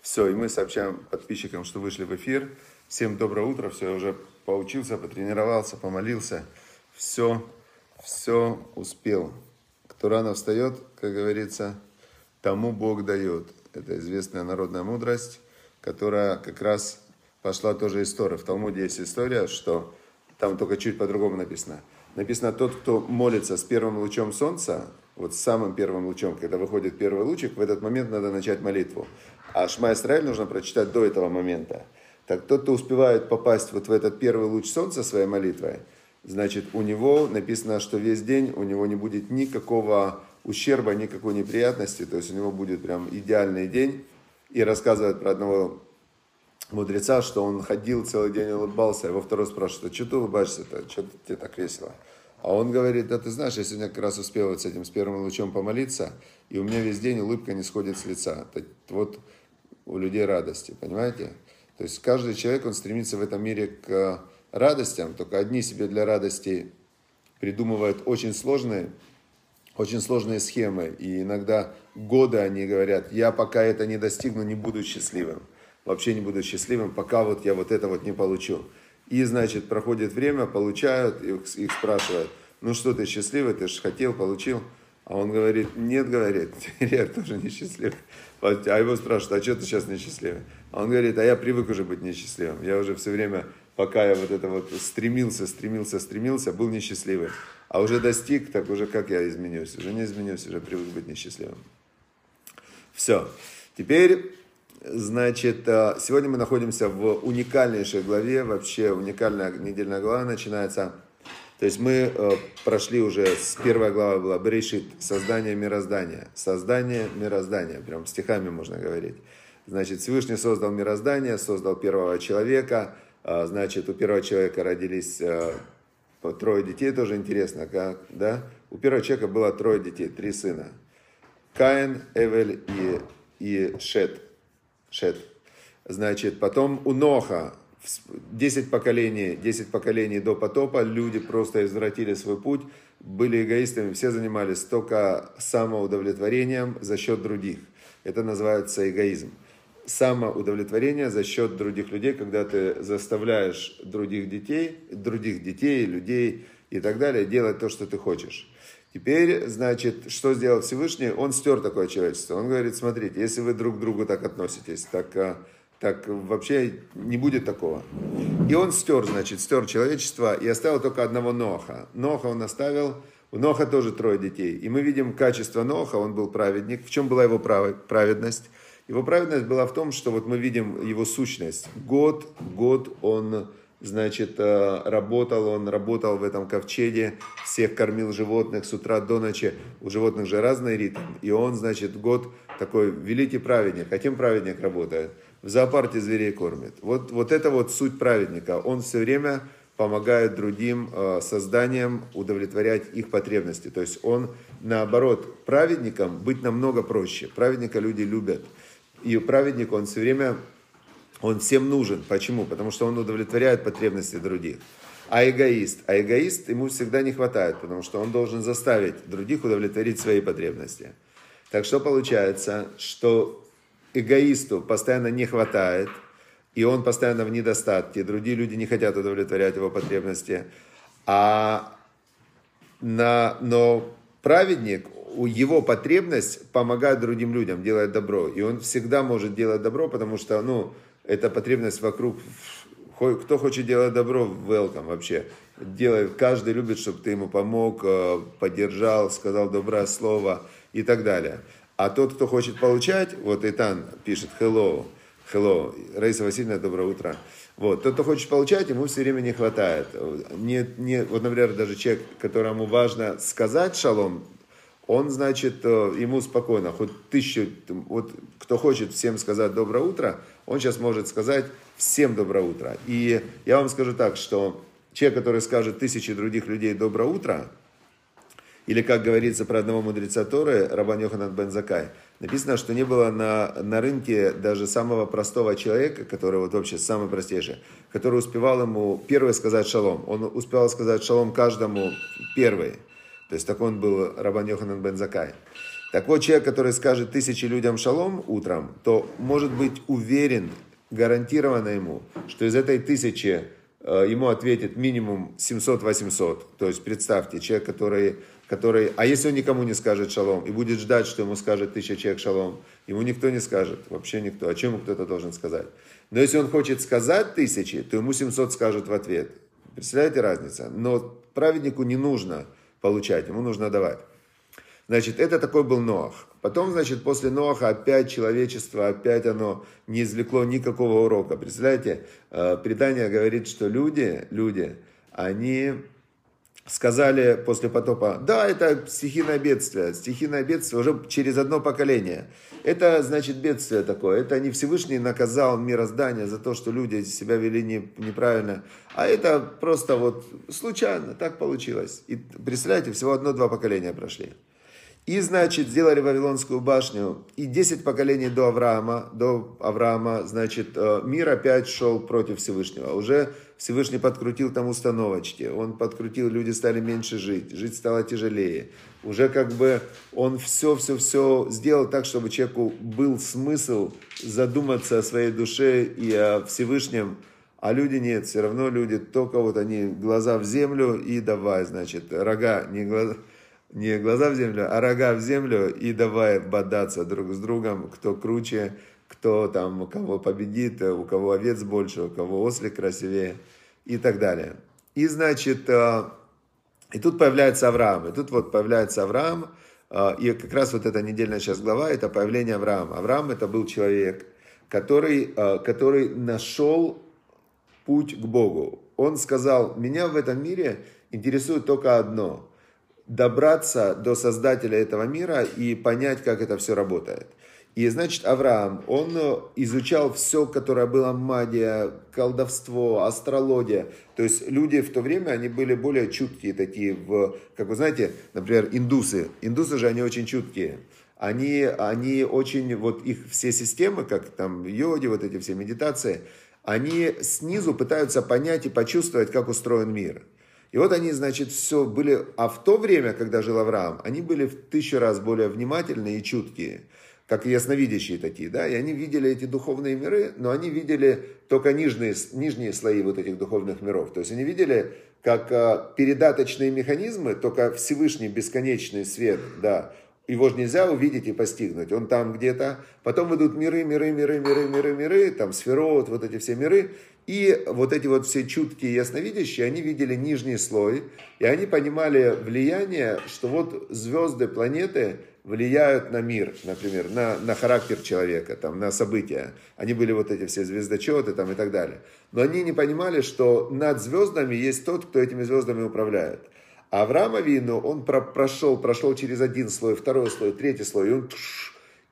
Все, и мы сообщаем подписчикам, что вышли в эфир. Всем доброе утро, все, я уже поучился, потренировался, помолился. Все, все успел. Кто рано встает, как говорится, тому Бог дает. Это известная народная мудрость, которая как раз пошла тоже история. В Талмуде есть история, что там только чуть по-другому написано. Написано, тот, кто молится с первым лучом солнца, вот с самым первым лучом, когда выходит первый лучик, в этот момент надо начать молитву. А Шма Исраиль нужно прочитать до этого момента. Так тот, кто успевает попасть вот в этот первый луч солнца своей молитвой, значит, у него написано, что весь день у него не будет никакого ущерба, никакой неприятности, то есть у него будет прям идеальный день. И рассказывает про одного мудреца, что он ходил целый день улыбался, а во второй спрашивает, а что ты улыбаешься-то, что тебе так весело? А он говорит, да ты знаешь, я сегодня как раз успел вот с этим, с первым лучом помолиться, и у меня весь день улыбка не сходит с лица. Вот у людей радости, понимаете? То есть каждый человек, он стремится в этом мире к радостям, только одни себе для радости придумывают очень сложные, очень сложные схемы, и иногда годы они говорят, я пока это не достигну, не буду счастливым, вообще не буду счастливым, пока вот я вот это вот не получу. И, значит, проходит время, получают, их, их спрашивают, ну что ты счастливый, ты же хотел, получил. А он говорит, нет, говорит, я тоже несчастливый. А его спрашивают, а что ты сейчас несчастливый? А он говорит, а я привык уже быть несчастливым. Я уже все время, пока я вот это вот стремился, стремился, стремился, был несчастливый. А уже достиг, так уже как я изменюсь? Уже не изменюсь, уже привык быть несчастливым. Все. Теперь Значит, э, сегодня мы находимся в уникальнейшей главе, вообще уникальная недельная глава начинается. То есть мы э, прошли уже, с первой главы была Берешит, создание мироздания. Создание мироздания, прям стихами можно говорить. Значит, Всевышний создал мироздание, создал первого человека. Э, значит, у первого человека родились трое детей, тоже интересно, как, да? У первого человека было трое детей, три сына. Каин, Эвель и, и Шет. Шет. Значит, потом у Ноха 10 поколений, 10 поколений до потопа люди просто извратили свой путь, были эгоистами, все занимались только самоудовлетворением за счет других. Это называется эгоизм. Самоудовлетворение за счет других людей, когда ты заставляешь других детей, других детей, людей и так далее делать то, что ты хочешь. Теперь, значит, что сделал Всевышний? Он стер такое человечество. Он говорит, смотрите, если вы друг к другу так относитесь, так, а, так вообще не будет такого. И он стер, значит, стер человечество и оставил только одного Ноха. Ноха он оставил, у Ноха тоже трое детей. И мы видим качество Ноха, он был праведник. В чем была его праведность? Его праведность была в том, что вот мы видим его сущность. Год, год он значит, э, работал, он работал в этом ковчеге, всех кормил животных с утра до ночи, у животных же разный ритм, и он, значит, год такой великий праведник. А кем праведник работает? В зоопарке зверей кормит. Вот, вот это вот суть праведника. Он все время помогает другим э, созданиям удовлетворять их потребности. То есть он, наоборот, праведникам быть намного проще. Праведника люди любят. И праведник, он все время он всем нужен. Почему? Потому что он удовлетворяет потребности других. А эгоист? А эгоист ему всегда не хватает, потому что он должен заставить других удовлетворить свои потребности. Так что получается, что эгоисту постоянно не хватает, и он постоянно в недостатке, другие люди не хотят удовлетворять его потребности. А на, но праведник, его потребность помогает другим людям, делает добро. И он всегда может делать добро, потому что, ну, эта потребность вокруг, кто хочет делать добро, welcome вообще. Делает, каждый любит, чтобы ты ему помог, э, поддержал, сказал доброе слово и так далее. А тот, кто хочет получать, вот Итан пишет hello, hello, Раиса Васильевна, доброе утро. Вот, тот, кто хочет получать, ему все время не хватает. Не, не, вот, например, даже человек, которому важно сказать шалом, он, значит, э, ему спокойно, хоть тысячу, вот кто хочет всем сказать доброе утро, он сейчас может сказать всем доброе утро. И я вам скажу так, что человек, который скажет тысячи других людей доброе утро, или, как говорится про одного мудреца Торы, Рабан Йоханан бен Закай, написано, что не было на, на рынке даже самого простого человека, который вот вообще самый простейший, который успевал ему первый сказать шалом. Он успевал сказать шалом каждому первый. То есть так он был Рабан Йоханан бен Закай. Так вот, человек, который скажет тысячи людям шалом утром, то может быть уверен, гарантированно ему, что из этой тысячи э, ему ответит минимум 700-800. То есть представьте, человек, который, который... А если он никому не скажет шалом и будет ждать, что ему скажет тысяча человек шалом, ему никто не скажет, вообще никто. А чем кто-то должен сказать? Но если он хочет сказать тысячи, то ему 700 скажут в ответ. Представляете разницу? Но праведнику не нужно получать, ему нужно давать. Значит, это такой был Ноах. Потом, значит, после Ноаха опять человечество, опять оно не извлекло никакого урока. Представляете, э, предание говорит, что люди, люди, они сказали после потопа, да, это стихийное бедствие, стихийное бедствие уже через одно поколение. Это, значит, бедствие такое. Это не Всевышний наказал мироздание за то, что люди себя вели не, неправильно, а это просто вот случайно, так получилось. И представляете, всего одно-два поколения прошли. И, значит, сделали Вавилонскую башню. И 10 поколений до Авраама, до Авраама, значит, э, мир опять шел против Всевышнего. Уже Всевышний подкрутил там установочки. Он подкрутил, люди стали меньше жить. Жить стало тяжелее. Уже как бы он все-все-все сделал так, чтобы человеку был смысл задуматься о своей душе и о Всевышнем. А люди нет, все равно люди только вот они глаза в землю и давай, значит, рога, не глаза, не глаза в землю, а рога в землю и давай бодаться друг с другом, кто круче, кто там, у кого победит, у кого овец больше, у кого ослик красивее и так далее. И значит, э, и тут появляется Авраам, и тут вот появляется Авраам, э, и как раз вот эта недельная сейчас глава, это появление Авраама. Авраам это был человек, который, э, который нашел путь к Богу. Он сказал, меня в этом мире интересует только одно – добраться до создателя этого мира и понять, как это все работает. И значит, Авраам, он изучал все, которое было магия, колдовство, астрология. То есть люди в то время, они были более чуткие такие, в, как вы знаете, например, индусы. Индусы же, они очень чуткие. Они, они очень, вот их все системы, как там йоди, вот эти все медитации, они снизу пытаются понять и почувствовать, как устроен мир. И вот они, значит, все были... А в то время, когда жил Авраам, они были в тысячу раз более внимательные и чуткие, как ясновидящие такие, да, и они видели эти духовные миры, но они видели только нижние, нижние слои вот этих духовных миров. То есть они видели, как а, передаточные механизмы, только Всевышний бесконечный свет, да, его же нельзя увидеть и постигнуть. Он там где-то. Потом идут миры, миры, миры, миры, миры, миры, там сферот, вот эти все миры. И вот эти вот все чуткие ясновидящие, они видели нижний слой, и они понимали влияние, что вот звезды, планеты влияют на мир, например, на, на характер человека, там, на события. Они были вот эти все звездочеты там, и так далее. Но они не понимали, что над звездами есть тот, кто этими звездами управляет. А Авраам Авину, он про, прошел, прошел через один слой, второй слой, третий слой, и он,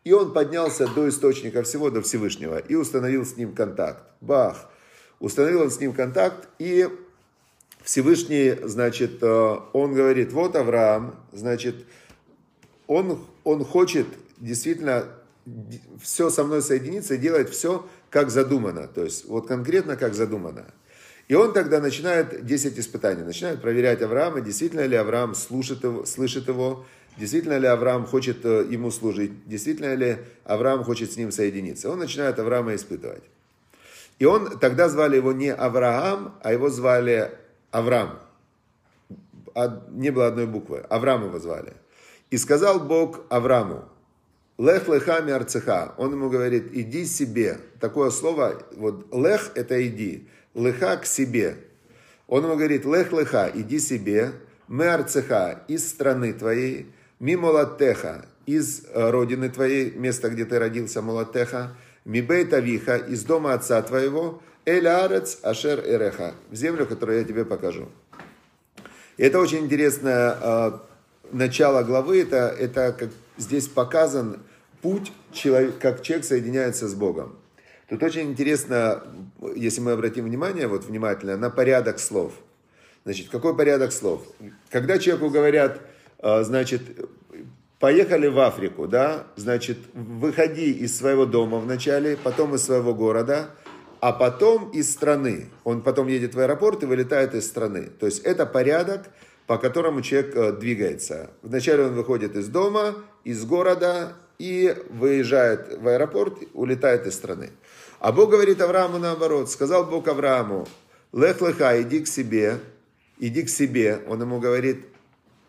и он поднялся до источника всего, до Всевышнего, и установил с ним контакт. Бах! Установил он с ним контакт, и Всевышний, значит, э, он говорит, вот Авраам, значит, он, он хочет действительно все со мной соединиться и делать все, как задумано. То есть, вот конкретно, как задумано. И он тогда начинает 10 испытаний, начинает проверять Авраама, действительно ли Авраам слушает его, слышит его, действительно ли Авраам хочет э, ему служить, действительно ли Авраам хочет с ним соединиться. Он начинает Авраама испытывать. И он, тогда звали его не Авраам, а его звали Авраам. Не было одной буквы. Авраам его звали. И сказал Бог Аврааму, Лех лехами арцеха. Он ему говорит, иди себе. Такое слово, вот лех это иди, леха к себе. Он ему говорит, лех леха, иди себе, мы арцеха, из страны твоей, мимо латеха, из э, родины твоей, места, где ты родился, Молотеха, Мибейт Авиха, из дома отца твоего, Эль Арец Ашер Эреха, в землю, которую я тебе покажу. И это очень интересное э, начало главы, это, это как здесь показан путь, человек, как человек соединяется с Богом. Тут очень интересно, если мы обратим внимание, вот внимательно, на порядок слов. Значит, какой порядок слов? Когда человеку говорят, э, значит, поехали в Африку, да, значит, выходи из своего дома вначале, потом из своего города, а потом из страны. Он потом едет в аэропорт и вылетает из страны. То есть это порядок, по которому человек э, двигается. Вначале он выходит из дома из города и выезжает в аэропорт, улетает из страны. А Бог говорит Аврааму наоборот. Сказал Бог Аврааму, лех леха, иди к себе, иди к себе. Он ему говорит,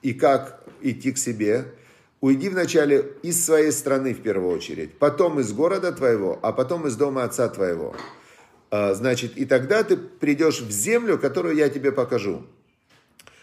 и как идти к себе? Уйди вначале из своей страны в первую очередь, потом из города твоего, а потом из дома отца твоего. А, значит, и тогда ты придешь в землю, которую я тебе покажу.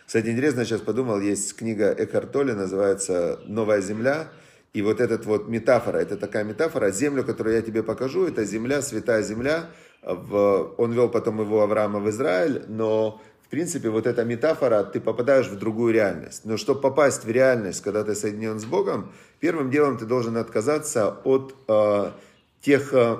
Кстати, интересно, сейчас подумал, есть книга Экхарт Толли, называется «Новая земля», и вот этот вот метафора, это такая метафора, землю, которую я тебе покажу, это земля, святая земля. В, он вел потом его Авраама в Израиль, но в принципе вот эта метафора, ты попадаешь в другую реальность. Но чтобы попасть в реальность, когда ты соединен с Богом, первым делом ты должен отказаться от э, тех э,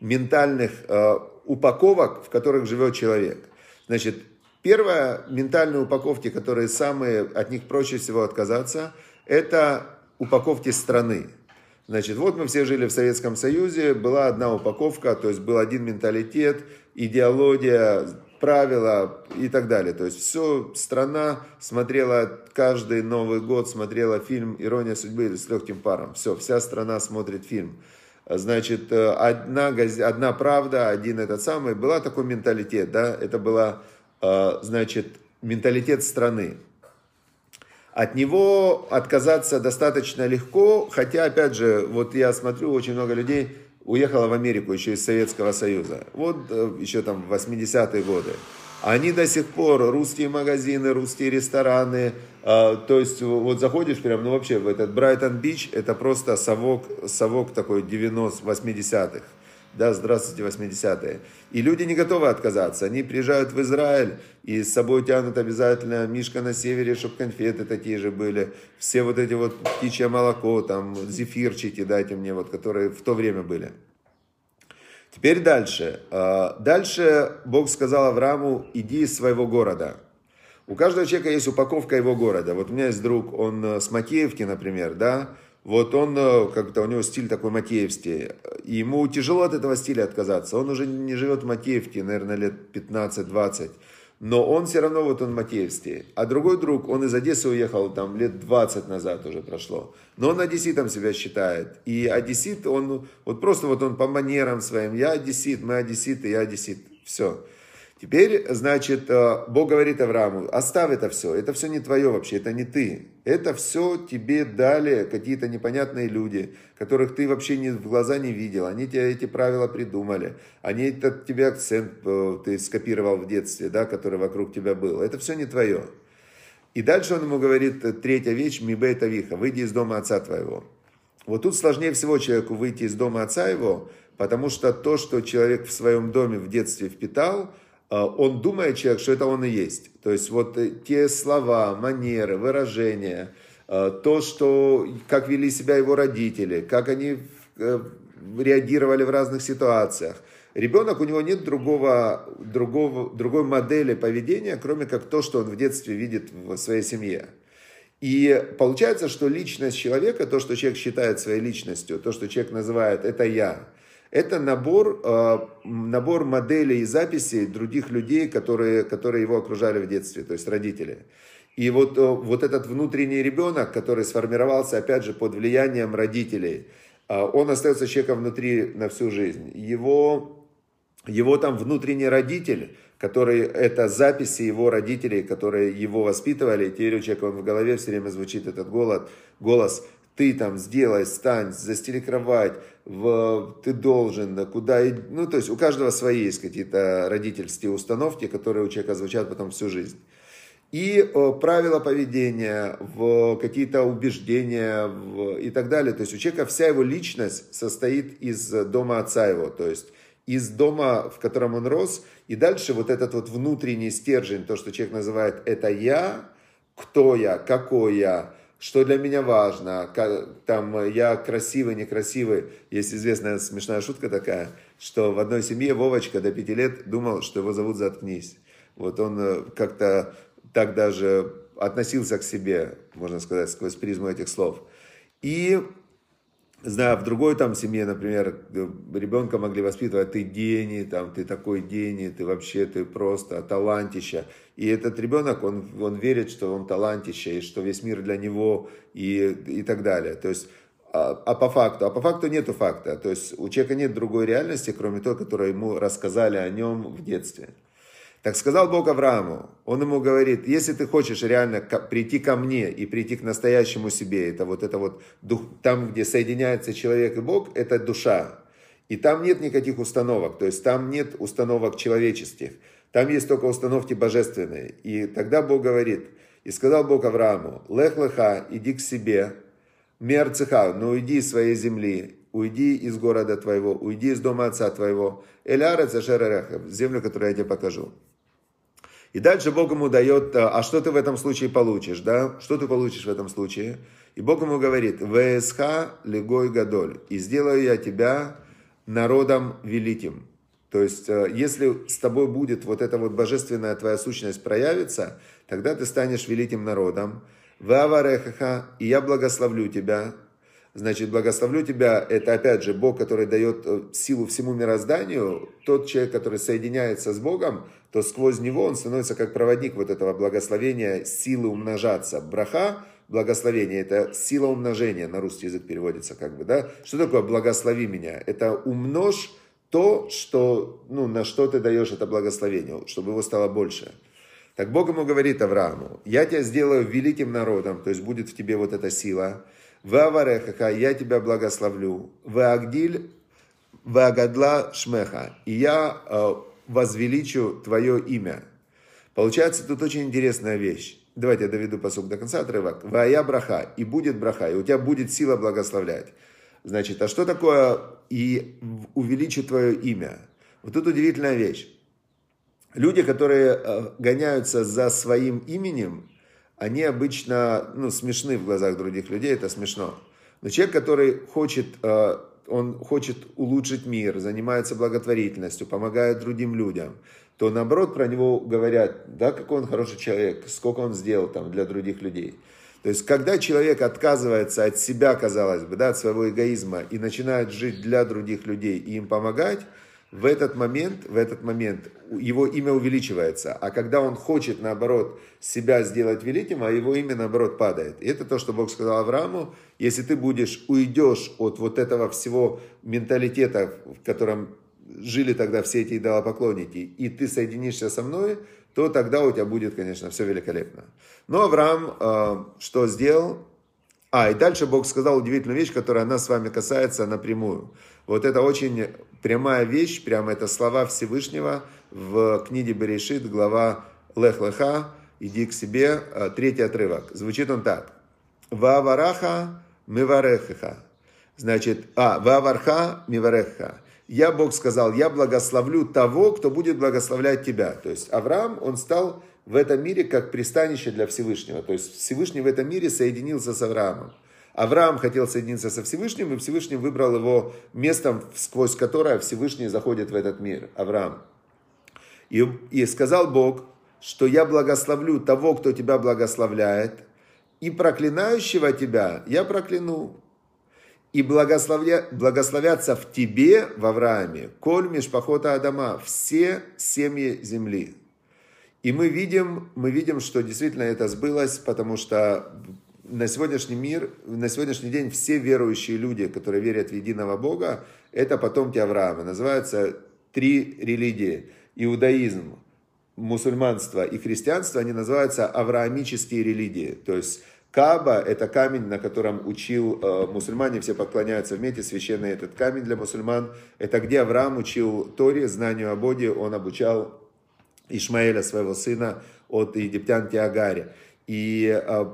ментальных э, упаковок, в которых живет человек. Значит, первая ментальные упаковки, которые самые, от них проще всего отказаться, это упаковки страны. Значит, вот мы все жили в Советском Союзе, была одна упаковка, то есть был один менталитет, идеология, правила и так далее. То есть все, страна смотрела каждый Новый год, смотрела фильм «Ирония судьбы» с легким паром. Все, вся страна смотрит фильм. Значит, одна, одна правда, один этот самый, была такой менталитет, да, это была, э, значит, менталитет страны. От него отказаться достаточно легко, хотя, опять же, вот я смотрю, очень много людей уехало в Америку еще из Советского Союза. Вот э, еще там в 80-е годы. Они до сих пор, русские магазины, русские рестораны, э, то есть вот заходишь прям, ну вообще в этот Брайтон-Бич, это просто совок, совок такой 90 80-х да, здравствуйте, 80-е. И люди не готовы отказаться. Они приезжают в Израиль и с собой тянут обязательно мишка на севере, чтобы конфеты такие же были. Все вот эти вот птичье молоко, там, зефирчики дайте мне, вот, которые в то время были. Теперь дальше. А, дальше Бог сказал Аврааму, иди из своего города. У каждого человека есть упаковка его города. Вот у меня есть друг, он с Макеевки, например, да, вот он, э, как-то у него стиль такой Макеевский. И ему тяжело от этого стиля отказаться. Он уже не живет в Макеевке, наверное, лет 15-20. Но он все равно, вот он Макеевский. А другой друг, он из Одессы уехал там лет 20 назад уже прошло. Но он одесситом себя считает. И одессит, он вот просто вот он по манерам своим. Я одессит, мы одесситы, я одессит. Все. Теперь, значит, э, Бог говорит Аврааму, оставь это все, это все не твое вообще, это не ты. Это все тебе дали какие-то непонятные люди, которых ты вообще не, в глаза не видел. Они тебе эти правила придумали. Они этот тебе акцент э, ты скопировал в детстве, да, который вокруг тебя был. Это все не твое. И дальше он ему говорит, третья вещь, мибей тавиха, выйди из дома отца твоего. Вот тут сложнее всего человеку выйти из дома отца его, потому что то, что человек в своем доме в детстве впитал – он думает, человек, что это он и есть. То есть вот э, те слова, манеры, выражения, а, то, что, как вели себя его родители, как они э, реагировали в разных ситуациях. Ребенок, у него нет другого, другого, другой модели поведения, кроме как то, что он в детстве видит в своей семье. И получается, что личность человека, то, что человек считает своей личностью, то, что человек называет «это я», это набор, э, набор моделей и записей других людей, которые, которые его окружали в детстве, то есть родители. И вот, э, вот этот внутренний ребенок, который сформировался, опять же, под влиянием родителей, э, он остается человеком внутри на всю жизнь. Его, его там внутренний родитель, который, это записи его родителей, которые его воспитывали, теперь у человека он в голове все время звучит этот голос, голос ты там сделай, стань, застели кровать, в, ты должен, да, куда, ну, то есть у каждого свои есть какие-то родительские установки, которые у человека звучат потом всю жизнь. И э, правила поведения, в какие-то убеждения в, и так далее. То есть у человека вся его личность состоит из дома отца его, то есть из дома, в котором он рос. И дальше вот этот вот внутренний стержень, то, что человек называет «это я», «кто я», «какой я», что для меня важно, как, там я красивый, некрасивый. Есть известная смешная шутка такая, что в одной семье Вовочка до пяти лет думал, что его зовут «Заткнись». Вот он э, как-то так даже относился к себе, можно сказать, сквозь призму этих слов. И знаю, в другой там семье, например, ребенка могли воспитывать, ты гений, там, ты такой гений, ты вообще, ты просто талантища. И этот ребенок, он, он верит, что он талантище, и что весь мир для него, и, и так далее. То есть, а, а по факту? А по факту нету факта. То есть, у человека нет другой реальности, кроме той, которую ему рассказали о нем в детстве. Так сказал Бог Аврааму, он ему говорит, если ты хочешь реально прийти ко мне и прийти к настоящему себе, это вот это вот дух, там, где соединяется человек и Бог, это душа. И там нет никаких установок, то есть там нет установок человеческих, там есть только установки божественные. И тогда Бог говорит, и сказал Бог Аврааму, лех леха, иди к себе, мерцеха, но уйди из своей земли, уйди из города твоего, уйди из дома отца твоего, эляра цашерареха, землю, которую я тебе покажу. И дальше Бог ему дает, а что ты в этом случае получишь, да? Что ты получишь в этом случае? И Бог ему говорит, ВСХ легой гадоль, и сделаю я тебя народом великим. То есть, э, если с тобой будет вот эта вот божественная твоя сущность проявится, тогда ты станешь великим народом. Ваварехаха, и я благословлю тебя, Значит, благословлю тебя, это опять же Бог, который дает э, силу всему мирозданию. Тот человек, который соединяется с Богом, то сквозь него он становится как проводник вот этого благословения, силы умножаться. Браха, благословение, это сила умножения, на русский язык переводится как бы, да. Что такое благослови меня? Это умножь то, что, ну, на что ты даешь это благословение, чтобы его стало больше. Так Бог ему говорит Аврааму, я тебя сделаю великим народом, то есть будет в тебе вот эта сила, Ваварехаха, я тебя благословлю. Вагдиль, вагадла шмеха. И я э, возвеличу твое имя. Получается тут очень интересная вещь. Давайте я доведу посук до конца отрывок. Вая браха, и будет браха, и у тебя будет сила благословлять. Значит, а что такое и увеличу твое имя? Вот тут удивительная вещь. Люди, которые э, гоняются за своим именем, они обычно ну, смешны в глазах других людей, это смешно. Но человек, который хочет, э, он хочет улучшить мир, занимается благотворительностью, помогает другим людям, то наоборот про него говорят, да, какой он хороший человек, сколько он сделал там для других людей. То есть, когда человек отказывается от себя, казалось бы, да, от своего эгоизма и начинает жить для других людей и им помогать, в этот момент, в этот момент его имя увеличивается. А когда он хочет, наоборот, себя сделать великим, а его имя, наоборот, падает. И это то, что Бог сказал Аврааму. Если ты будешь, уйдешь от вот этого всего менталитета, в котором жили тогда все эти идолопоклонники, и ты соединишься со мной, то тогда у тебя будет, конечно, все великолепно. Но Авраам э, что сделал? А, и дальше Бог сказал удивительную вещь, которая нас с вами касается напрямую. Вот это очень прямая вещь, прямо это слова Всевышнего в книге Берешит, глава Лех Леха, иди к себе, э, третий отрывок. Звучит он так. Вавараха миварехаха. Значит, а, ваварха миварехаха. Я, Бог сказал, я благословлю того, кто будет благословлять тебя. То есть Авраам, он стал в этом мире как пристанище для Всевышнего. То есть Всевышний в этом мире соединился с Авраамом. Авраам хотел соединиться со Всевышним, и Всевышний выбрал его местом, сквозь которое Всевышний заходит в этот мир, Авраам. И, и сказал Бог, что я благословлю того, кто тебя благословляет, и проклинающего тебя я прокляну. И благословля, благословятся в тебе, в Аврааме, коль мишпахота Адама, все семьи земли. И мы видим, мы видим, что действительно это сбылось, потому что на сегодняшний мир, на сегодняшний день все верующие люди, которые верят в единого Бога, это потомки Авраама. Называются три религии. Иудаизм, мусульманство и христианство, они называются авраамические религии. То есть Каба – это камень, на котором учил э, мусульмане, все поклоняются вместе, священный этот камень для мусульман. Это где Авраам учил Торе, знанию о Боге, он обучал Ишмаэля, своего сына, от египтянки Агари. И э,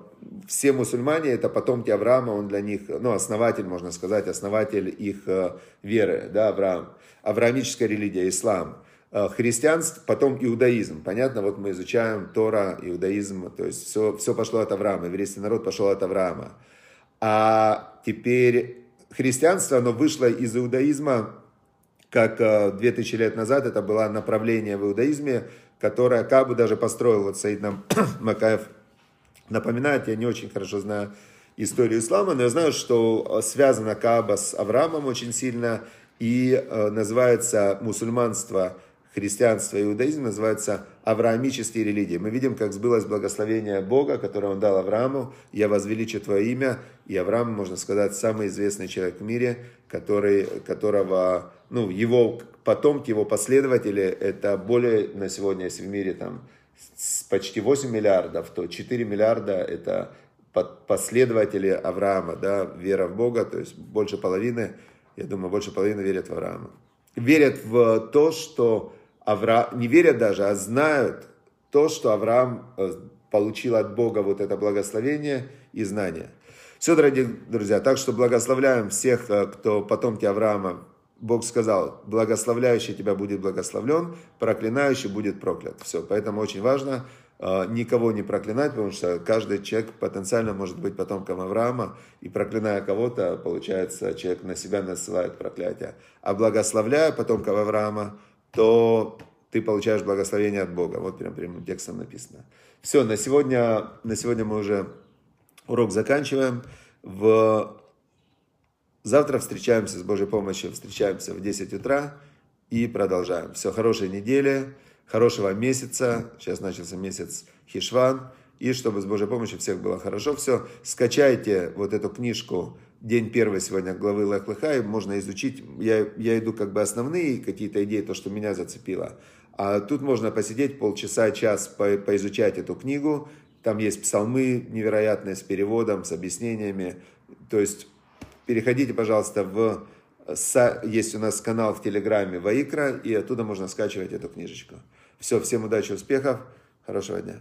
все мусульмане это потомки Авраама, он для них, ну, основатель, можно сказать, основатель их э, веры, да, Авраам. Авраамическая религия, ислам. Э, христианство, потом иудаизм. Понятно, вот мы изучаем Тора, иудаизм, то есть все, все пошло от Авраама, еврейский народ пошел от Авраама. А теперь христианство, оно вышло из иудаизма, как 2000 лет назад это было направление в иудаизме, которое Кабу даже построил, вот Саид нам Макаев напоминает, я не очень хорошо знаю историю ислама, но я знаю, что связана Кааба с Авраамом очень сильно, и э, называется мусульманство, христианство и иудаизм называется авраамические религии. Мы видим, как сбылось благословение Бога, которое он дал Аврааму. «Я возвеличу твое имя». И Авраам, можно сказать, самый известный человек в мире, который, которого, ну, его потомки, его последователи, это более на сегодня, если в мире там почти 8 миллиардов, то 4 миллиарда это последователи Авраама, да, вера в Бога, то есть больше половины, я думаю, больше половины верят в Авраама. Верят в то, что Авраам, не верят даже, а знают то, что Авраам э, получил от Бога вот это благословение и знание. Все, дорогие друзья, так что благословляем всех, э, кто потомки Авраама. Бог сказал, благословляющий тебя будет благословлен, проклинающий будет проклят. Все, поэтому очень важно э, никого не проклинать, потому что каждый человек потенциально может быть потомком Авраама, и проклиная кого-то, получается, человек на себя насылает проклятие. А благословляя потомков Авраама, то ты получаешь благословение от Бога. Вот прям прямым текстом написано. Все, на сегодня, на сегодня мы уже урок заканчиваем. В... Завтра встречаемся с Божьей помощью, встречаемся в 10 утра и продолжаем. Все, хорошей недели, хорошего месяца. Сейчас начался месяц Хишван. И чтобы с Божьей помощью всех было хорошо. Все, скачайте вот эту книжку день первый сегодня главы Лехлыха, можно изучить, я, я иду как бы основные какие-то идеи, то, что меня зацепило. А тут можно посидеть полчаса, час, по, поизучать эту книгу. Там есть псалмы невероятные с переводом, с объяснениями. То есть переходите, пожалуйста, в... Есть у нас канал в Телеграме Ваикра, и оттуда можно скачивать эту книжечку. Все, всем удачи, успехов, хорошего дня.